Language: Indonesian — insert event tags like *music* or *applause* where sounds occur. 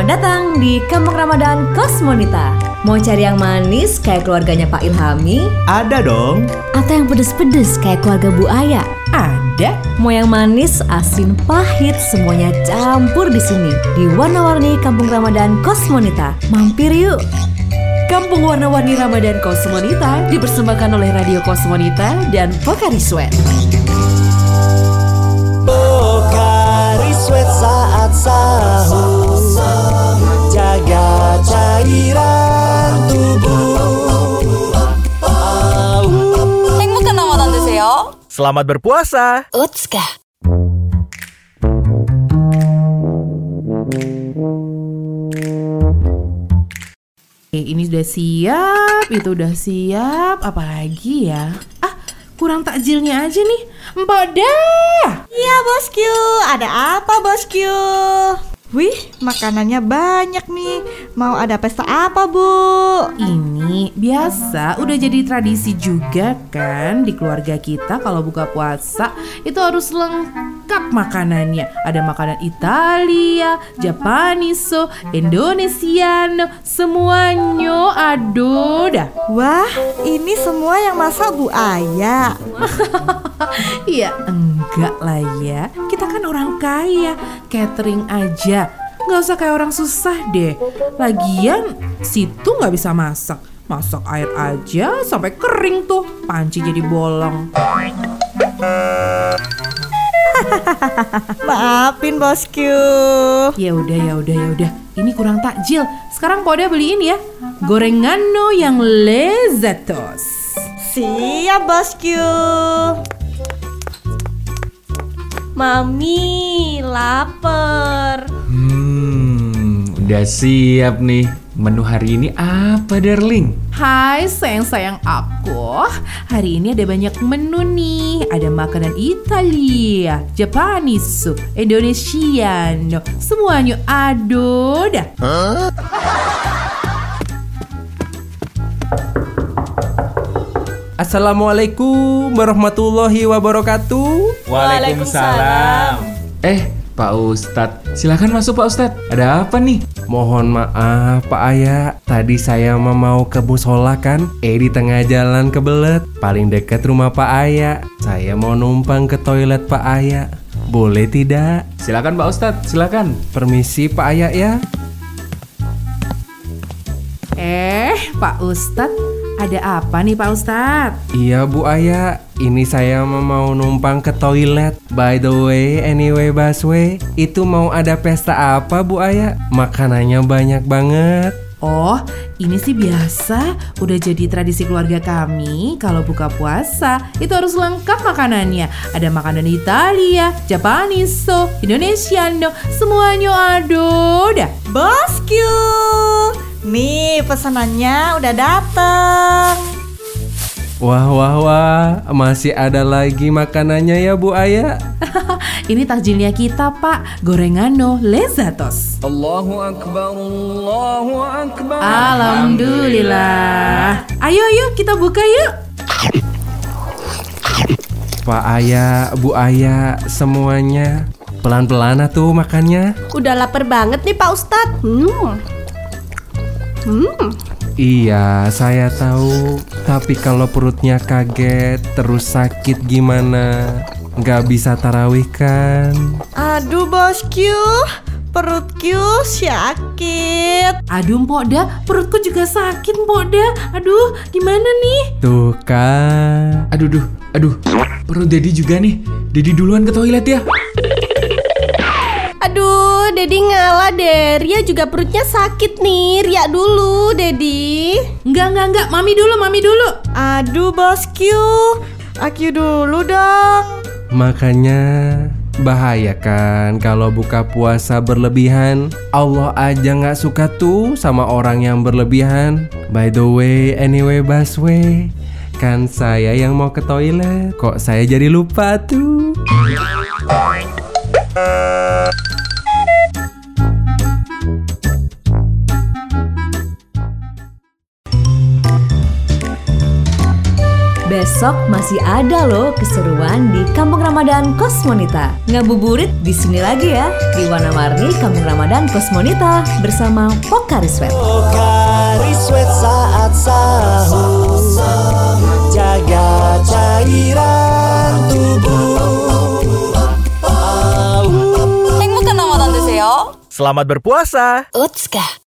Selamat datang di Kampung Ramadan Kosmonita. Mau cari yang manis kayak keluarganya Pak Ilhami? Ada dong. Atau yang pedes-pedes kayak keluarga Bu Aya? Ada. Mau yang manis, asin, pahit, semuanya campur di sini di warna-warni Kampung Ramadan Kosmonita. Mampir yuk. Kampung Warna-Warni Ramadan Kosmonita dipersembahkan oleh Radio Kosmonita dan Pokari Sweat. cairan tubuh 행복한 라마단 되세요. Selamat berpuasa. 우츠카. Oke, ini udah siap, itu udah siap, apalagi ya? Ah, kurang takjilnya aja nih. Mbak dah. Iya bosku, ada apa bosku? Wih, makanannya banyak nih. Mau ada pesta apa bu? Ini biasa udah jadi tradisi juga kan di keluarga kita kalau buka puasa itu harus lengkap makanannya. Ada makanan Italia, Japaniso, Indonesiano, semuanya. Aduh dah. Wah, ini semua yang masak Bu Aya. *laughs* Iya. Enggak lah ya. Kita kan orang kaya. Catering aja. Nggak usah kayak orang susah deh. Lagian situ nggak bisa masak. Masak air aja sampai kering tuh. Panci jadi bolong Maafin bosku. Ya udah ya udah ya udah Ini kurang takjil Sekarang Poda beliin ya Gorengano yang lezatos Siap bosku. Mami, lapar. Hmm, udah siap nih. Menu hari ini apa, darling? Hai sayang-sayang aku Hari ini ada banyak menu nih Ada makanan Italia Japanese Indonesiano Semuanya aduh dah Assalamualaikum warahmatullahi wabarakatuh. Waalaikumsalam. Eh, Pak Ustadz, silakan masuk Pak Ustadz. Ada apa nih? Mohon maaf Pak Aya, tadi saya mau ke musola kan, eh di tengah jalan kebelet, paling dekat rumah Pak Aya. Saya mau numpang ke toilet Pak Aya. Boleh tidak? Silakan Pak Ustadz, silakan. Permisi Pak Aya ya. Eh Pak Ustadz Ada apa nih Pak Ustadz? Iya Bu Aya, ini saya mau numpang ke toilet. By the way, anyway busway, itu mau ada pesta apa Bu Aya? Makanannya banyak banget. Oh, ini sih biasa. Udah jadi tradisi keluarga kami. Kalau buka puasa, itu harus lengkap makanannya. Ada makanan Italia, Japaniso, Indonesiano, semuanya aduh dah. Bosku. Nih pesanannya udah dateng. Wah wah wah, masih ada lagi makanannya ya Bu Aya. *laughs* Ini takjilnya kita, Pak. Gorengano lezatos. Allahu Akbar, Allahu Akbar. Alhamdulillah. Ayo, ayo kita buka yuk. Pak Aya, Bu Aya, semuanya pelan-pelan tuh makannya. Udah lapar banget nih Pak Ustadz. Hmm. Hmm. Iya, saya tahu. Tapi kalau perutnya kaget terus sakit gimana? Nggak bisa tarawih kan? Aduh bosku, perutku sakit. Aduh, Mpok Da, perutku juga sakit, Mpok Da. Aduh, gimana nih? Tuh kan. Aduh, duh, aduh. Perut Dedi juga nih. Dedi duluan ke toilet ya. Dedi ngalah deh. Ria juga perutnya sakit nih. Ria dulu, Dedi. Enggak, enggak, enggak. Mami dulu, Mami dulu. Aduh bosku, aku dulu dong. Makanya bahaya kan kalau buka puasa berlebihan. Allah aja nggak suka tuh sama orang yang berlebihan. By the way, anyway, busway. Kan saya yang mau ke toilet. Kok saya jadi lupa tuh? Besok masih ada loh keseruan di Kampung Ramadan Kosmonita. Ngabuburit di sini lagi ya di Warna-Warni Kampung Ramadan Kosmonita bersama Pokari Sweat. Pokari sweat saat sahur Jaga cairan tubuh Au. Selamat berpuasa. Utska.